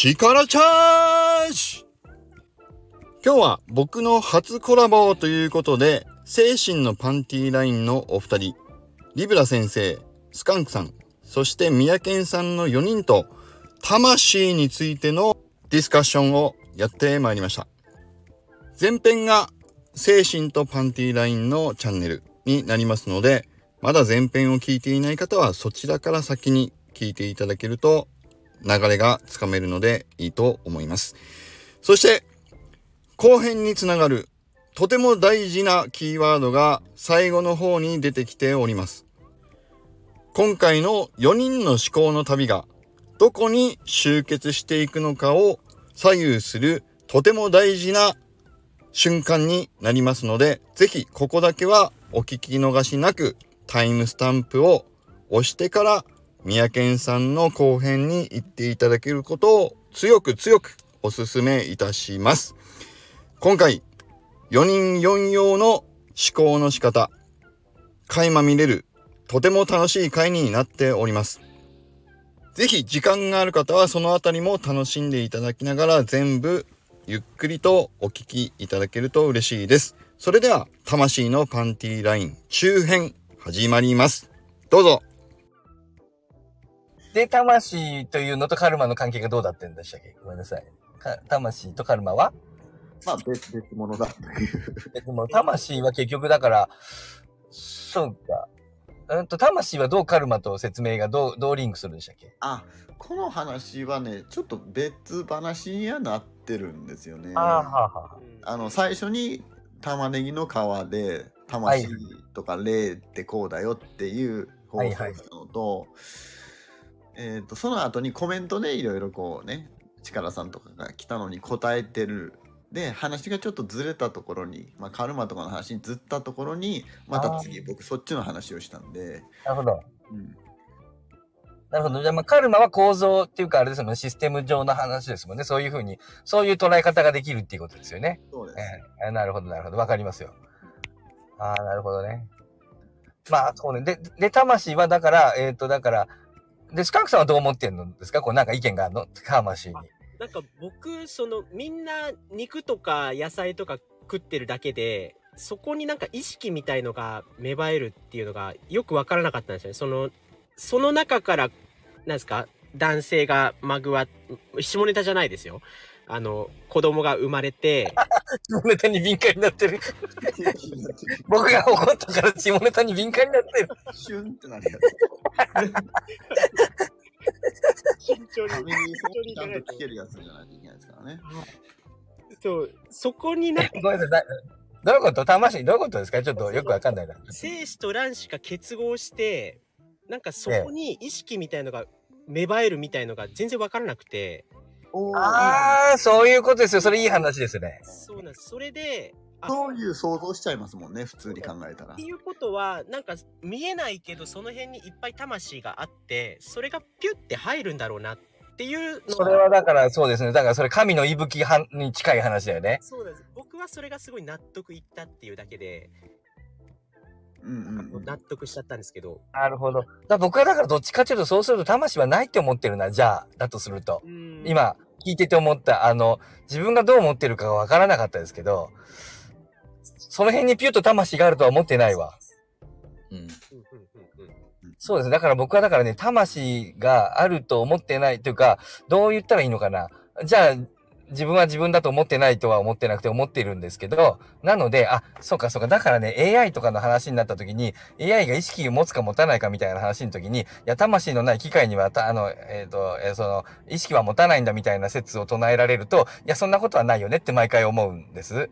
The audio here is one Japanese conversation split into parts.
力チャージ今日は僕の初コラボということで、精神のパンティーラインのお二人、リブラ先生、スカンクさん、そして三宅さんの4人と、魂についてのディスカッションをやってまいりました。前編が精神とパンティーラインのチャンネルになりますので、まだ前編を聞いていない方はそちらから先に聞いていただけると流れがつかめるのでいいと思います。そして後編につながるとても大事なキーワードが最後の方に出てきております。今回の4人の思考の旅がどこに集結していくのかを左右するとても大事な瞬間になりますので、ぜひここだけはお聞き逃しなくタイムスタンプを押してから三宅さんの後編に行っていただけることを強く強くお勧めいたします。今回、4人4用の思考の仕方、垣間見れる、とても楽しい回になっております。ぜひ時間がある方はそのあたりも楽しんでいただきながら全部ゆっくりとお聞きいただけると嬉しいです。それでは、魂のパンティーライン中編始まります。どうぞ。で、魂というのとカルマの関係がどうだってんでしたっけ？ごめんなさい。魂とカルマは？まあ別、別物だという。別物。魂は結局だから、そうか。うんと、魂はどうカルマと説明がどう、どうリンクするんでしたっけ？あ、この話はね、ちょっと別話にはなってるんですよね。あははあの、最初に玉ねぎの皮で、魂とか霊ってこうだよっていう放送したのと、はいはいえーと、その後にコメントでいろいろこうね力さんとかが来たのに答えてる。で話がちょっとずれたところに、まあ、カルマとかの話にずったところにまた次僕そっちの話をしたんで。なるほど、うん、なるほど。じゃあまあカルマは構造っていうかあれですもんね。システム上の話ですもんね。そういうふうにそういう捉え方ができるっていうことですよね。そうです、えー、なるほどなるほど。わかりますよ。ああなるほどね。まあそうね。でで魂はだからえっ、ー、とだからで、スカンクさんはどう思ってんのですか？こうなんか意見があるの？魂に。なんか僕、そのみんな肉とか野菜とか食ってるだけで、そこになんか意識みたいのが芽生えるっていうのがよくわからなかったんですよね。その、その中から、なんですか？男性がまぐわ、下ネタじゃないですよ。あの、子供が生まれて。下ネタに敏感になってる。僕が怒ったから下ネタに敏感になってる。シュンってなるやつ。慎重に。ちゃんと聞けるやつじゃないといけないですからね。そう、そこにな。ごめんなさい。どういうこと魂どういうことですか？ちょっとよくわかんないな。精子と卵子が結合して、なんかそこに意識みたいのが芽生えるみたいのが全然わからなくて。ああ、そういうことですよ。それいい話ですね。そうなんです。それで、そういう想像しちゃいますもんね、普通に考えたら。っていうことは、なんか見えないけど、その辺にいっぱい魂があって、それがピュッて入るんだろうなっていうそれはだからそうですね。だからそれ神の息吹に近い話だよね。そうです。僕はそれがすごい納得いったっていうだけで、うんうん、納得しちゃったんですけど。なるほど。だ僕はだからどっちかっていうと、そうすると魂はないって思ってるな、じゃあ、だとすると。今、聞いてて思った、あの、自分がどう思ってるかがわからなかったですけど、その辺にピュッと魂があるとは思ってないわ。うん。そうです。だから僕はだからね、魂があると思ってないというか、どう言ったらいいのかな。じゃあ、自分は自分だと思ってないとは思ってなくて思ってるんですけど、なので、あ、そうかそうか、だからね、AI とかの話になった時に、AI が意識を持つか持たないかみたいな話の時に、いや、魂のない機械には、あの、えっ、ー、と、えー、その、意識は持たないんだみたいな説を唱えられると、いや、そんなことはないよねって毎回思うんです。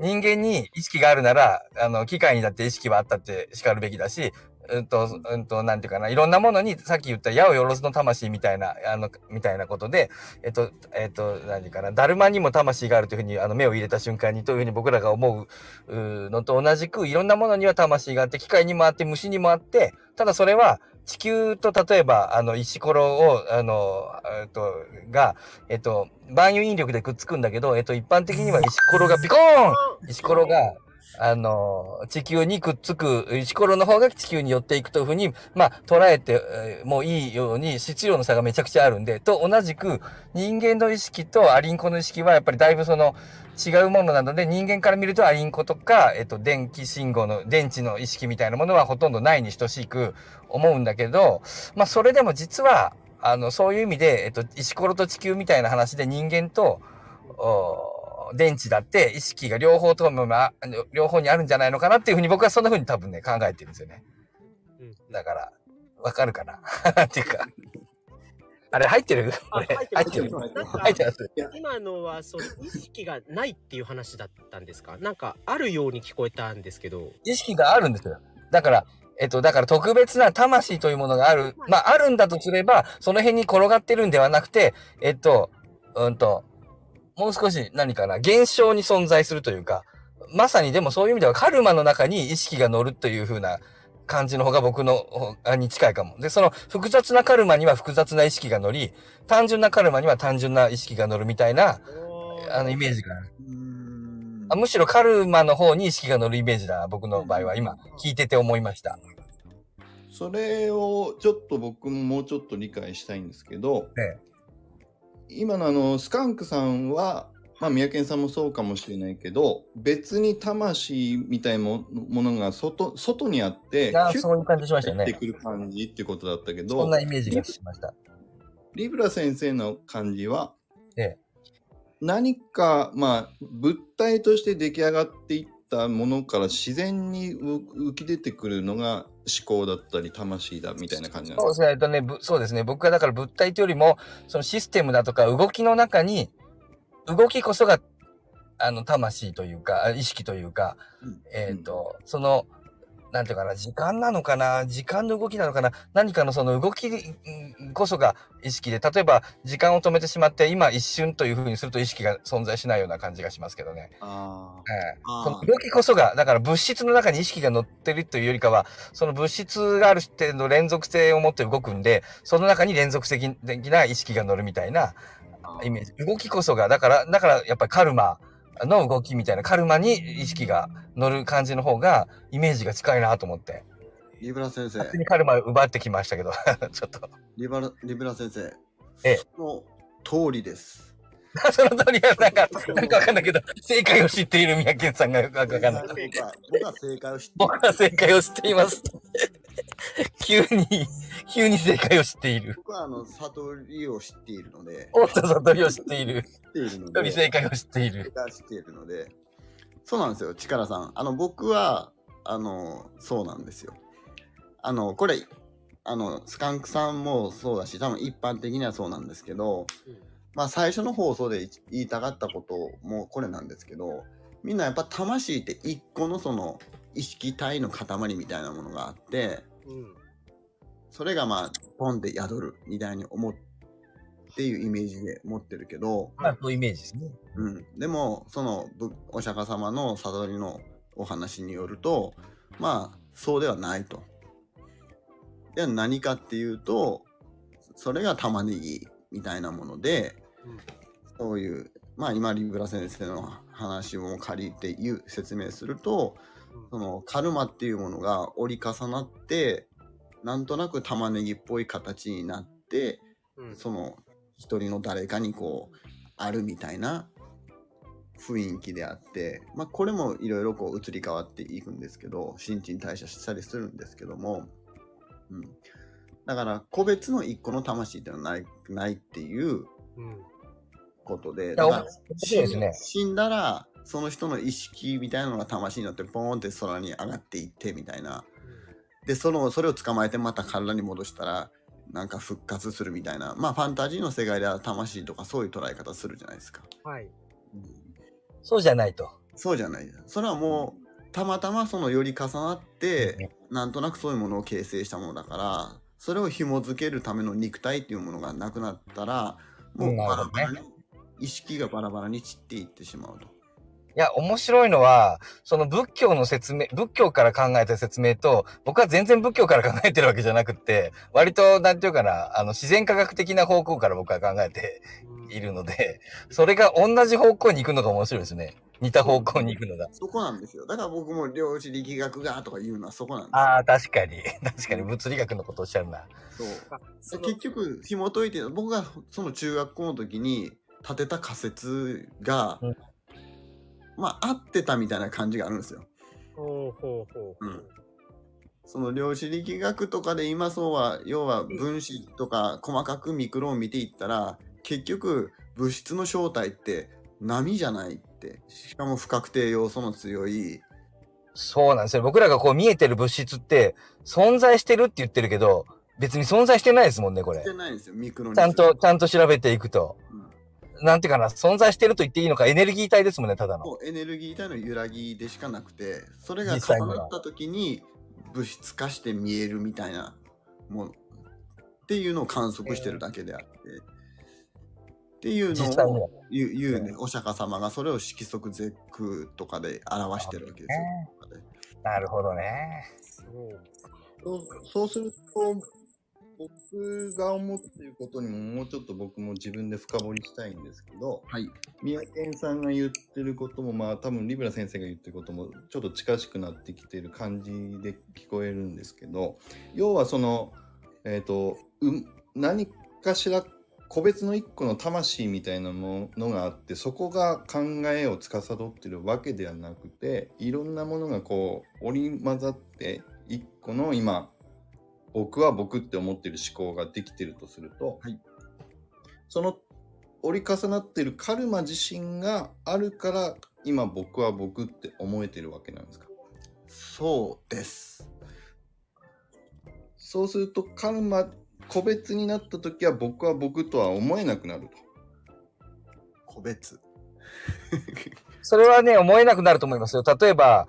人間に意識があるなら、あの、機械にだって意識はあったって叱るべきだし、うんと、うんと、なんていうかな、いろんなものに、さっき言った矢をよろずの魂みたいな、あの、みたいなことで、えっと、えっと、何かな、だるまにも魂があるというふうに、あの、目を入れた瞬間に、というふうに僕らが思うのと同じく、いろんなものには魂があって、機械にもあって、虫にもあって、ただそれは、地球と例えば、あの、石ころを、あの、えっと、が、えっと、万有引力でくっつくんだけど、えっと、一般的には石ころがビコーン！石ころが、あの、地球にくっつく、石ころの方が地球に寄っていくというふうに、まあ、捉えてもいいように、質量の差がめちゃくちゃあるんで、と同じく、人間の意識とアリンコの意識は、やっぱりだいぶその、違うものなので、人間から見るとアリンコとか、えっと、電気信号の、電池の意識みたいなものはほとんどないに等しく思うんだけど、まあ、それでも実は、あの、そういう意味で、えっと、石ころと地球みたいな話で人間と、お電池だって意識が両方とも、ま両方にあるんじゃないのかなっていうふうに僕はそんなふうに多分ね、考えてるんですよね。うん。だから、わかるかな？っていうか。あれ入ってる？これ。あ入って入ってる。入ってます。今のはその意識がないっていう話だったんですか？なんかあるように聞こえたんですけど。意識があるんですよ。だから、えっと、だから特別な魂というものがある。まあ、あるんだとすれば、その辺に転がってるんではなくて、えっと、うんと、もう少し何かな、現象に存在するというか、まさにでもそういう意味ではカルマの中に意識が乗るという風な感じの方が僕のに近いかも。で、その複雑なカルマには複雑な意識が乗り、単純なカルマには単純な意識が乗るみたいな、あのイメージがある。あむしろカルマの方に意識が乗るイメージだな、僕の場合は今、聞いてて思いました。それをちょっと僕ももうちょっと理解したいんですけど、え今のあのスカンクさんは、まあ、宮健さんもそうかもしれないけど別に魂みたいなもものが外外にあってそういう感じしましたよね。てくる感じってことだったけそどんなイメージがしました。リブラ先生の感じは、ええ何か、まあ、物体として出来上がっていったものから自然にう浮き出てくるのが思考だったり魂だみたいな感じなんでそうですね。そうですね。僕はだから物体というよりも、そのシステムだとか動きの中に、動きこそが、あの、魂というか、あ意識というか、うんえっ、と、その、なんていうかな、時間なのかな、時間の動きなのかな、何かのその動きうんこそが意識で、例えば時間を止めてしまって、今一瞬というふうにすると意識が存在しないような感じがしますけどね。あえーその動きこそが、だから物質の中に意識が乗ってるというよりかは、その物質がある程度連続性を持って動くんで、その中に連続的な意識が乗るみたいなイメージ。動きこそが、だから、だからやっぱりカルマの動きみたいな、カルマに意識が乗る感じの方が、イメージが近いなと思って。リブラ先生勝手にカルマを奪ってきましたけど、ちょっと。リブラリブラ先生ええその通りです その通りは、なんか、なんかわかんないけど、正解を知っている宮健さんがよくわかんない。僕は正解を知ってい僕は正解を知っています。急に、急に正解を知っている。僕はあの悟りを知っているのでおっと悟りを知っている。知っているの一人で正解を知っている。知っているのでそうなんですよ力さんあの僕はあのそうなんですよあのこれあのスカンクさんもそうだし多分一般的にはそうなんですけど、うんまあ最初の放送で言いたかったこともこれなんですけどみんなやっぱ魂って一個のその意識体の塊みたいなものがあってうん。それがまあポンって宿るみたいに思っていうイメージで持ってるけど、まあ、そういうイメージですね。うん、でもそのぶお釈迦様の悟りのお話によるとまあそうではないと。で何かっていうとそれが玉ねぎみたいなもので、うんそういうまあ今リブラ先生の話を借りて言う説明するとそのカルマっていうものが折り重なってなんとなく玉ねぎっぽい形になってうん。その一人の誰かにこうあるみたいな雰囲気であって、まあ、これもいろいろこう移り変わっていくんですけど新陳代謝したりするんですけども、うん、だから個別の一個の魂っていうのはないないっていううん。ことでやだから面白いですね死んだらその人の意識みたいなのが魂になってポーンって空に上がっていってみたいなでそのそれを捕まえてまた体に戻したらなんか復活するみたいな。まあファンタジーの世界では魂とかそういう捉え方するじゃないですか、はい。うん。そうじゃないと。そうじゃない。それはもうたまたまそのより重なってなんとなくそういうものを形成したものだからそれを紐付けるための肉体っていうものがなくなったらもうバラバラに、意識がバラバラに散っていってしまうと。いや、面白いのは、その仏教の説明、仏教から考えた説明と、僕は全然仏教から考えてるわけじゃなくって、割と、なんていうかな、あの、自然科学的な方向から僕は考えているので、それが同じ方向に行くのが面白いですね。似た方向に行くのが。そこなんですよ。だから僕も量子力学がとか言うのはそこなんですよ。ああ、確かに。確かに物理学のことをおっしゃるな。そう。結局紐解いて僕がその中学校の時に立てた仮説が、うんまあ合ってたみたいな感じがあるんですよ。ほうほうほうほう。その量子力学とかで今そうは要は分子とか細かくミクロンを見ていったら結局物質の正体って波じゃないってしかも不確定要素の強いそうなんですよ。僕らがこう見えてる物質って存在してるって言ってるけど、別に存在してないですもんね、これして。ないんですよミクロちゃんと、ちゃんと調べていくと。うんなんていうかな、存在してると言っていいのか、エネルギー体ですもんね、ただの。もうエネルギー体の揺らぎでしかなくてそれが重なった時に物質化して見えるみたいなものっていうのを観測してるだけであって、っていうのを言う言うね。お釈迦様がそれを色即絶空とかで表してるわけですよ。なるほどね。そうそうすると、僕が思っていることにももうちょっと僕も自分で深掘りしたいんですけど、はい。宮健さんが言ってることも、まあ多分リブラ先生が言ってることもちょっと近しくなってきてる感じで聞こえるんですけど、要はその、えっ、と、う何かしら個別の一個の魂みたいなものがあって、そこが考えを司ってるわけではなくて、いろんなものがこう織り交ざって、一個の今、僕は僕って思ってる思考ができてるとすると、はいその折り重なってるカルマ自身があるから今僕は僕って思えてるわけなんですか？そうです。そうするとカルマ個別になった時は僕は僕とは思えなくなると。個別。それはね、思えなくなると思いますよ。例えば、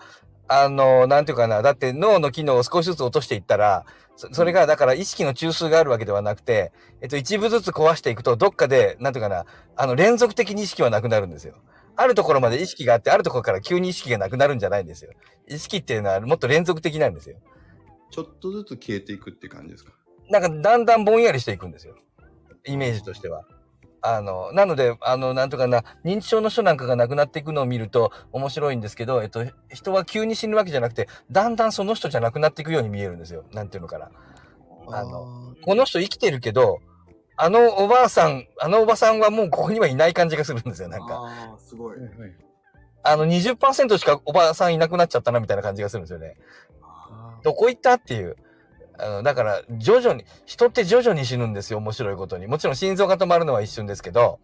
あの、なんていうかな、だって脳の機能を少しずつ落としていったら、そそれが、だから意識の中枢があるわけではなくて、えっと、一部ずつ壊していくと、どっかで、なんていうかな、あの、連続的に意識はなくなるんですよ。あるところまで意識があって、あるところから急に意識がなくなるんじゃないんですよ。意識っていうのはもっと連続的なんですよ。ちょっとずつ消えていくって感じですか？なんか、だんだんぼんやりしていくんですよ。イメージとしては。あの、なので、あの、なんとかな、認知症の人なんかが亡くなっていくのを見ると面白いんですけど、えっと、人は急に死ぬわけじゃなくて、だんだんその人じゃなくなっていくように見えるんですよ。なんていうのかな。あのこの人生きてるけど、あのおばあさん、あのおばさんはもうここにはいない感じがするんですよ。なんか、すごい。あの20%しかおばあさんいなくなっちゃったなみたいな感じがするんですよね。あどこ行った？っていう。あの、だから、徐々に、人って徐々に死ぬんですよ、面白いことに。もちろん心臓が止まるのは一瞬ですけど、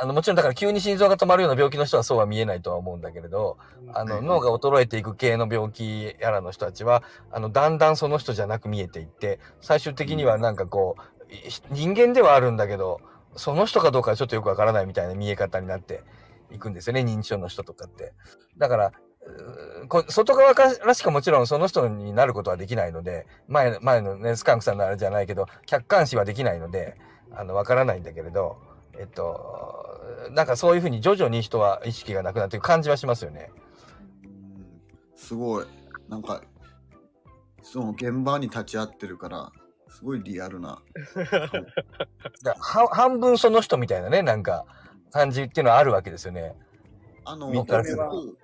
あの、もちろんだから急に心臓が止まるような病気の人はそうは見えないとは思うんだけれど、あの、はい脳が衰えていく系の病気やらの人たちは、あの、だんだんその人じゃなく見えていって、最終的にはなんかこう、い人間ではあるんだけど、その人かどうかはちょっとよくわからないみたいな見え方になっていくんですよね、認知症の人とかって。だから、外側からしかもちろんその人になることはできないので、前、前のね、スカンクさんのあれじゃないけど、客観視はできないので、あの、わからないんだけれど、えっと、なんかそういうふうに徐々に人は意識がなくなっていく感じはしますよね。うんすごい。なんか、その現場に立ち会ってるから、すごいリアルな。だは半分その人みたいなね、なんか、感じっていうのはあるわけですよね。あの、見た目は僕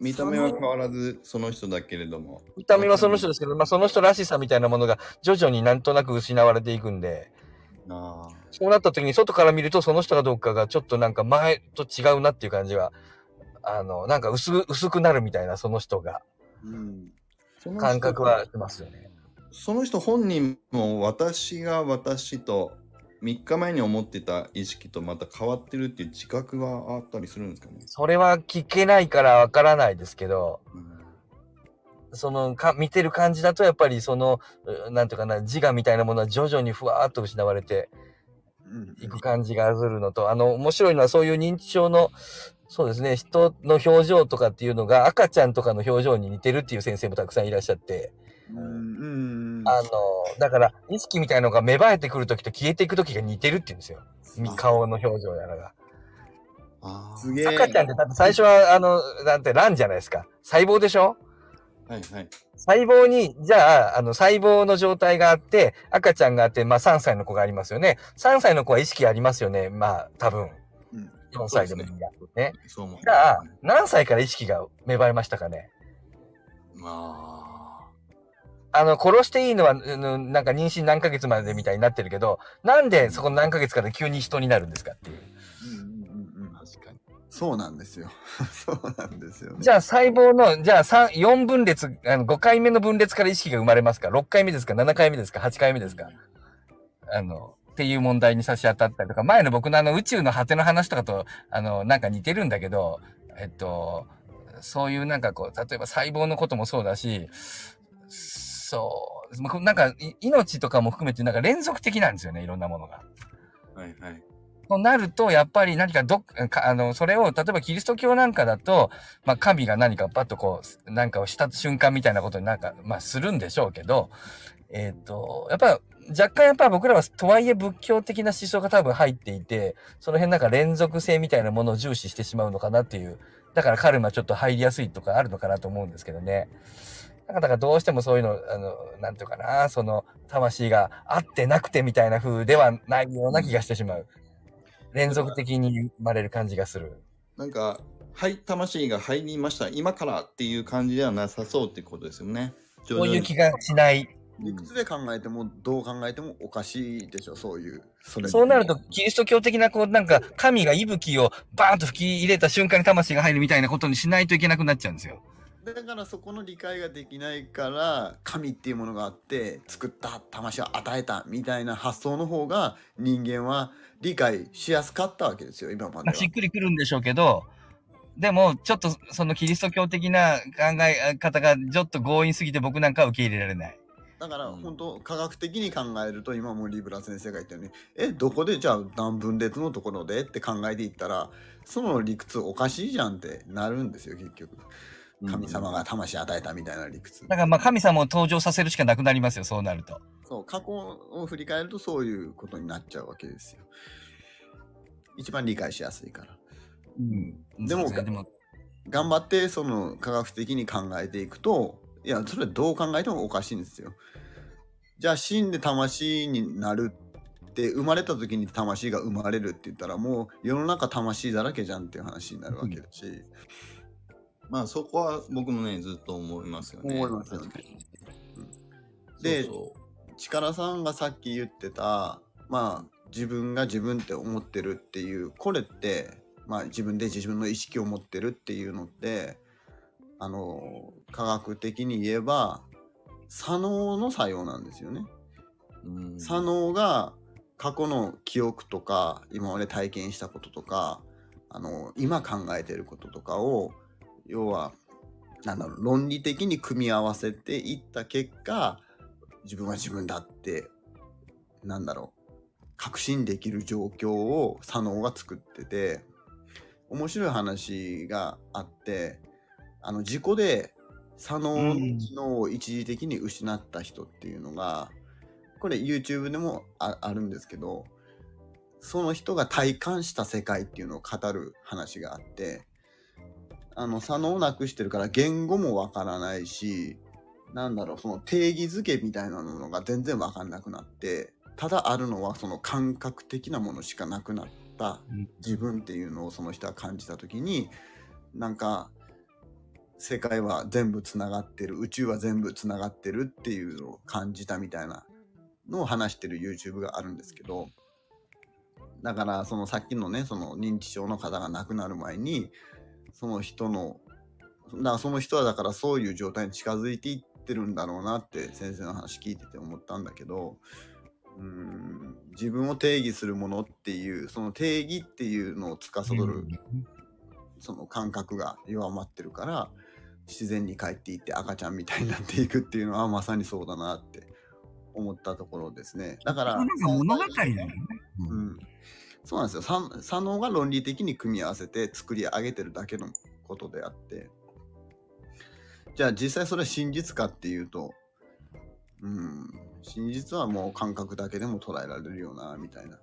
見た目は変わらずその人だけれども。見た目はその人ですけど、まあその人らしさみたいなものが徐々になんとなく失われていくんで、あそうなった時に外から見るとその人がどうかがちょっとなんか前と違うなっていう感じは、あの、なんか薄く、薄くなるみたいなその人が、うん。感覚はしますよね。その人本人も私が私と3日前に思ってた意識とまた変わってるっていう自覚があったりするんですかね？それは聞けないからわからないですけど、うんそのか見てる感じだとやっぱりそのうなんていうかな自我みたいなものは徐々にふわっと失われていく感じがするのとあの面白いのはそういう認知症のそうですね人の表情とかっていうのが赤ちゃんとかの表情に似てるっていう先生もたくさんいらっしゃってうんうんあのだから意識みたいなのが芽生えてくる時と消えていく時が似てるっていうんですよみ顔の表情やらがすげえ。赤ちゃんってだって最初はあのなんて卵じゃないですか細胞でしょ？はいはい。細胞に、じゃあ、あの、細胞の状態があって、赤ちゃんがあって、まあ3歳の子がありますよね。3歳の子は意識ありますよね。まあ、多分。うん4歳でもいいや。ね。そう思う。じゃあ、何歳から意識が芽生えましたかね？まあの、殺していいのは、うんなんか妊娠何ヶ月までみたいになってるけど、なんでそこの何ヶ月かで急に人になるんですかっていう。うんうんうんうんあ、確かに。そうなんですよ。そうなんですよね。じゃあ細胞の、じゃあ3、4分裂、あの5回目の分裂から意識が生まれますか ?6 回目ですか ?7 回目ですか ?8 回目ですか？あの、っていう問題に差し当たったりとか、前の僕のあの宇宙の果ての話とかと、あの、なんか似てるんだけど、えっと、そういうなんかこう、例えば細胞のこともそうだし、そう、まあなんかい命とかも含めてなんか連続的なんですよね、いろんなものが。はいはい。となると、やっぱり何かどっか、あの、それを、例えばキリスト教なんかだと、まあ、神が何かパッとこう、なんかをした瞬間みたいなことになんか、まあ、するんでしょうけど、えっ、と、やっぱ、若干やっぱ僕らは、とはいえ仏教的な思想が多分入っていて、その辺なんか連続性みたいなものを重視してしまうのかなっていう、だからカルマちょっと入りやすいとかあるのかなと思うんですけどね。だからだからどうしてもそういうの、あの、なんていうかな、その、魂があってなくてみたいな風ではないような気がしてしまう。連続的に生まれる感じがする。なんか、はい、魂が入りました。今からっていう感じではなさそうってことですよね。そういう気がしない。理屈で考えてもどう考えてもおかしいでしょそういうそれそうなると、キリスト教的な、こう、なんか、神が息吹をバーンと吹き入れた瞬間に魂が入るみたいなことにしないといけなくなっちゃうんですよ。だからそこの理解ができないから神っていうものがあって作った魂を与えたみたいな発想の方が人間は理解しやすかったわけですよ今までしっくりくるんでしょうけど、でも、ちょっと、そのキリスト教的な考え方がちょっと強引すぎて僕なんかは受け入れられない。だからうん。本当科学的に考えると今もリブラ先生が言ったようにえどこでじゃあ何分裂のところでって考えていったらその理屈おかしいじゃんってなるんですよ結局神様が魂与えたみたいな理屈。だからまあ神様を登場させるしかなくなりますよ、そうなると。そう過去を振り返るとそういうことになっちゃうわけですよ。一番理解しやすいから。うん。でもでも、頑張ってその科学的に考えていくといやそれどう考えてもおかしいんですよ。じゃあ死んで魂になるって生まれた時に魂が生まれるって言ったらもう世の中魂だらけじゃんっていう話になるわけだし、まあそこは僕もね、ずっと思いますよね。思いますよねでそうそ力さんがさっき言ってたまあ自分が自分って思ってるっていうこれってまあ自分で自分の意識を持ってるっていうのってあの科学的に言えば左脳の作用なんですよね。ううん左脳が過去の記憶とか今まで体験したこととかあの今考えてることとかを要はなんだろう論理的に組み合わせていった結果自分は自分だってなんだろう確信できる状況を左脳が作ってて面白い話があってあの事故で左脳の機能を一時的に失った人っていうのが、これ YouTube でもあるんですけどその人が体感した世界っていうのを語る話があってあの左脳をなくしてるから言語もわからないしなんだろうその定義づけみたいなものが全然わかんなくなってただあるのはその感覚的なものしかなくなったうん。自分っていうのをその人は感じた時になんか世界は全部つながってる宇宙は全部つながってるっていうのを感じたみたいなのを話してる YouTube があるんですけどだからそのさっきのねその認知症の方が亡くなる前にその人のだからその人はだからそういう状態に近づいていってるんだろうなって先生の話聞いてて思ったんだけどうーん自分を定義するものっていうその定義っていうのを司るその感覚が弱まってるから自然に帰っていって赤ちゃんみたいになっていくっていうのはまさにそうだなって思ったところですね。だから、物語だよね。うん、そうなんですよ。左脳が論理的に組み合わせて作り上げてるだけのことであって。じゃあ実際それは真実かっていうと、うん、真実はもう感覚だけでも捉えられるよな、みたいな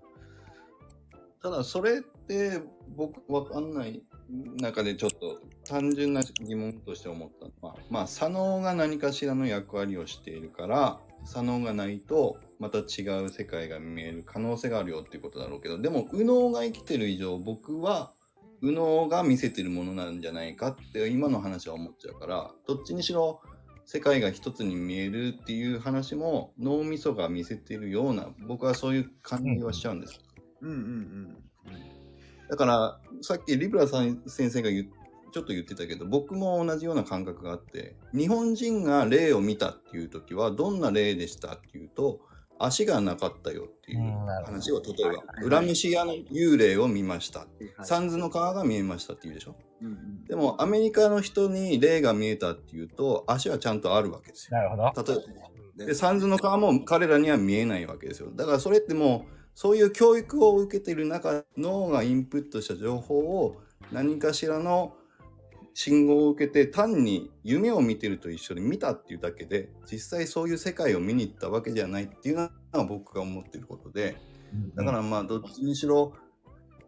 ただそれって僕わかんない中でちょっと単純な疑問として思ったのは、まあ、左脳が何かしらの役割をしているから、左脳がないとまた違う世界が見える可能性があるよっていうことだろうけど、でも右脳が生きてる以上僕は右脳が見せてるものなんじゃないかって今の話は思っちゃうから、どっちにしろ世界が一つに見えるっていう話も脳みそが見せてるような、僕はそういう感じはしちゃうんです。うんうんうん。だから、さっきリブラさん先生が言うちょっと言ってたけど、僕も同じような感覚があって、日本人が霊を見たっていう時は、どんな霊でしたっていうと、足がなかったよっていう話を、例えはいば、裏飯屋の幽霊を見ました。はい三途の川が見えましたっていうでしょ？うんうんでも、アメリカの人に霊が見えたっていうと、足はちゃんとあるわけですよ。なるほど。例えば、で、三途の川も彼らには見えないわけですよ。だからそれってもう、そういう教育を受けている中、脳がインプットした情報を何かしらの信号を受けて単に夢を見てると一緒に見たっていうだけで、実際そういう世界を見に行ったわけじゃないっていうのが僕が思っていることで、だからまあどっちにしろ、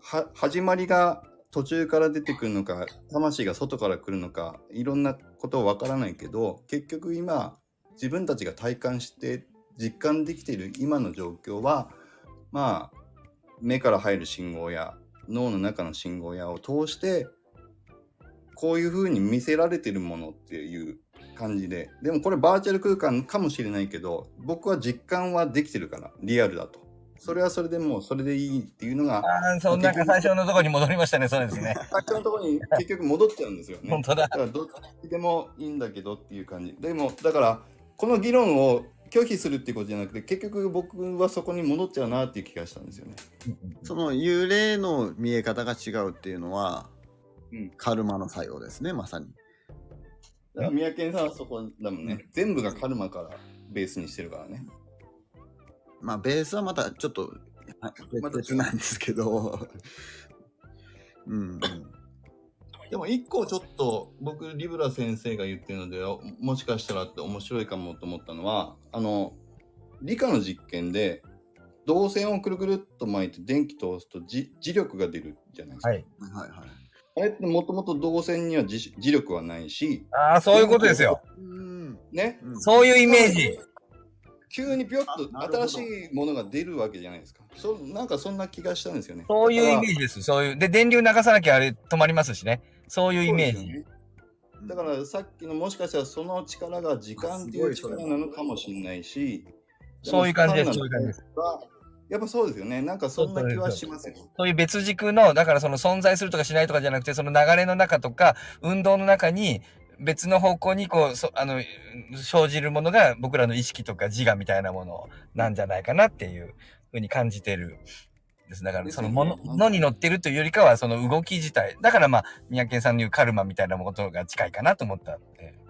は、始まりが途中から出てくるのか、魂が外から来るのか、いろんなことわからないけど、結局今、自分たちが体感して実感できている今の状況は、まあ、目から入る信号や脳の中の信号やを通して、こういう風に見せられてるものっていう感じで、でもこれバーチャル空間かもしれないけど、僕は実感はできてるから、リアルだと。それはそれでもうそれでいいっていうのが、ああ、そんか最初のところに戻りましたね、そうですね。さっきのところに結局戻っちゃうんですよね。本当だだ。からどっちでもいいんだけどっていう感じ。でも、だから、この議論を拒否するっていうことじゃなくて、結局僕はそこに戻っちゃうなっていう気がしたんですよね。その幽霊の見え方が違うっていうのは、うんカルマの作用ですね、まさに。だから、三宅さんはそこだもんね。全部がカルマからベースにしてるからね。まあ、ベースはまたちょっとあまた別なんですけど。うんうん。でも一個ちょっと僕リブラ先生が言ってるのでおもしかしたらって面白いかもと思ったのはあの理科の実験で導線をくるくるっと巻いて電気通すとじ磁力が出るじゃないですか。はい。はいはい。あれってもともと導線には磁磁力はないし、ああ、そういうことですよ。うん。ね、うんそういうイメージ。急にピョッあなるほどと新しいものが出るわけじゃないですか。そなんかそんな気がしたんですよね。そういうイメジージです。そういう。で、電流流さなきゃあれ止まりますしね。そういうイメージ。だからさっきのもしかしたらその力が時間っていう力なのかもしれないし、そういう感じですもそういう感じです。やっぱそうですよね。なんかそんな気はしますよ。そういう別軸の、だからその存在するとかしないとかじゃなくて、その流れの中とか、運動の中に、別の方向にこう、そあの、生じるものが僕らの意識とか自我みたいなものなんじゃないかなっていうふうに感じてる。です。だから、そのもの、のに乗ってるというよりかは、その動き自体。だからまあ、三宅さんの言うカルマみたいなことが近いかなと思ったんで。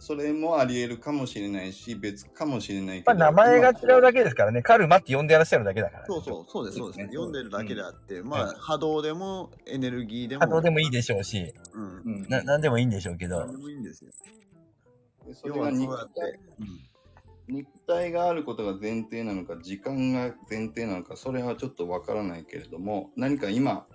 それもあり得るかもしれないし、別かもしれないけまあ、ど。名前が違うだけですからね。カルマって呼んでやらせてるだけだから、そうそう、そうです、そうです。そうですね読んでるだけであって、まうんあ、波動でもエネルギーでも。波動でもいいでしょうし、うん。うんな、なんでもいいんでしょうけど何。でもいいんですよ。でそれはそう体肉体があることが前提なのか、時間が前提なのか、それはちょっとわからないけれども、何か今、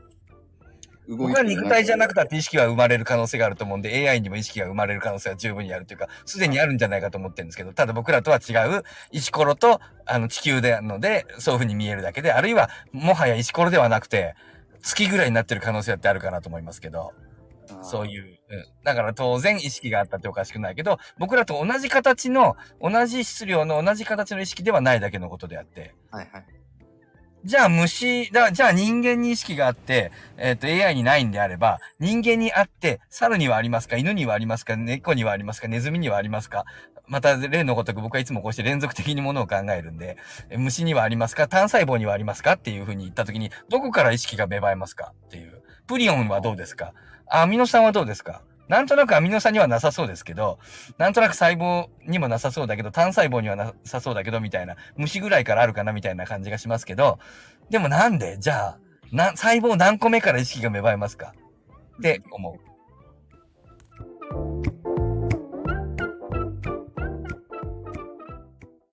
動僕は肉体じゃなくてたって意識は生まれる可能性があると思うんで、AI にも意識が生まれる可能性は十分にあるというか、すでにあるんじゃないかと思ってるんですけど、ただ僕らとは違う石ころとあの地球であるので、そういう風に見えるだけで、あるいはもはや石ころではなくて、月ぐらいになってる可能性だってあるかなと思いますけど、そうう。いう。うん。だから当然意識があったっておかしくないけど、僕らと同じ形の、同じ質量の同じ形の意識ではないだけのことであって、はいはい。じゃあ虫、だじゃあ人間に意識があって、えっ、と AI にないんであれば、人間にあって、猿にはありますか犬にはありますか猫にはありますかネズミにはありますかまた例のごとく僕はいつもこうして連続的にものを考えるんで、虫にはありますか単細胞にはありますかっていうふうに言ったときに、どこから意識が芽生えますかっていう。プリオンはどうですか？アミノ酸はどうですか？なんとなくアミノ酸にはなさそうですけど、なんとなく細胞にもなさそうだけど、単細胞にはなさそうだけど、みたいな、虫ぐらいからあるかなみたいな感じがしますけど、でもなんで？じゃあ、な、細胞何個目から意識が芽生えますか？って思う。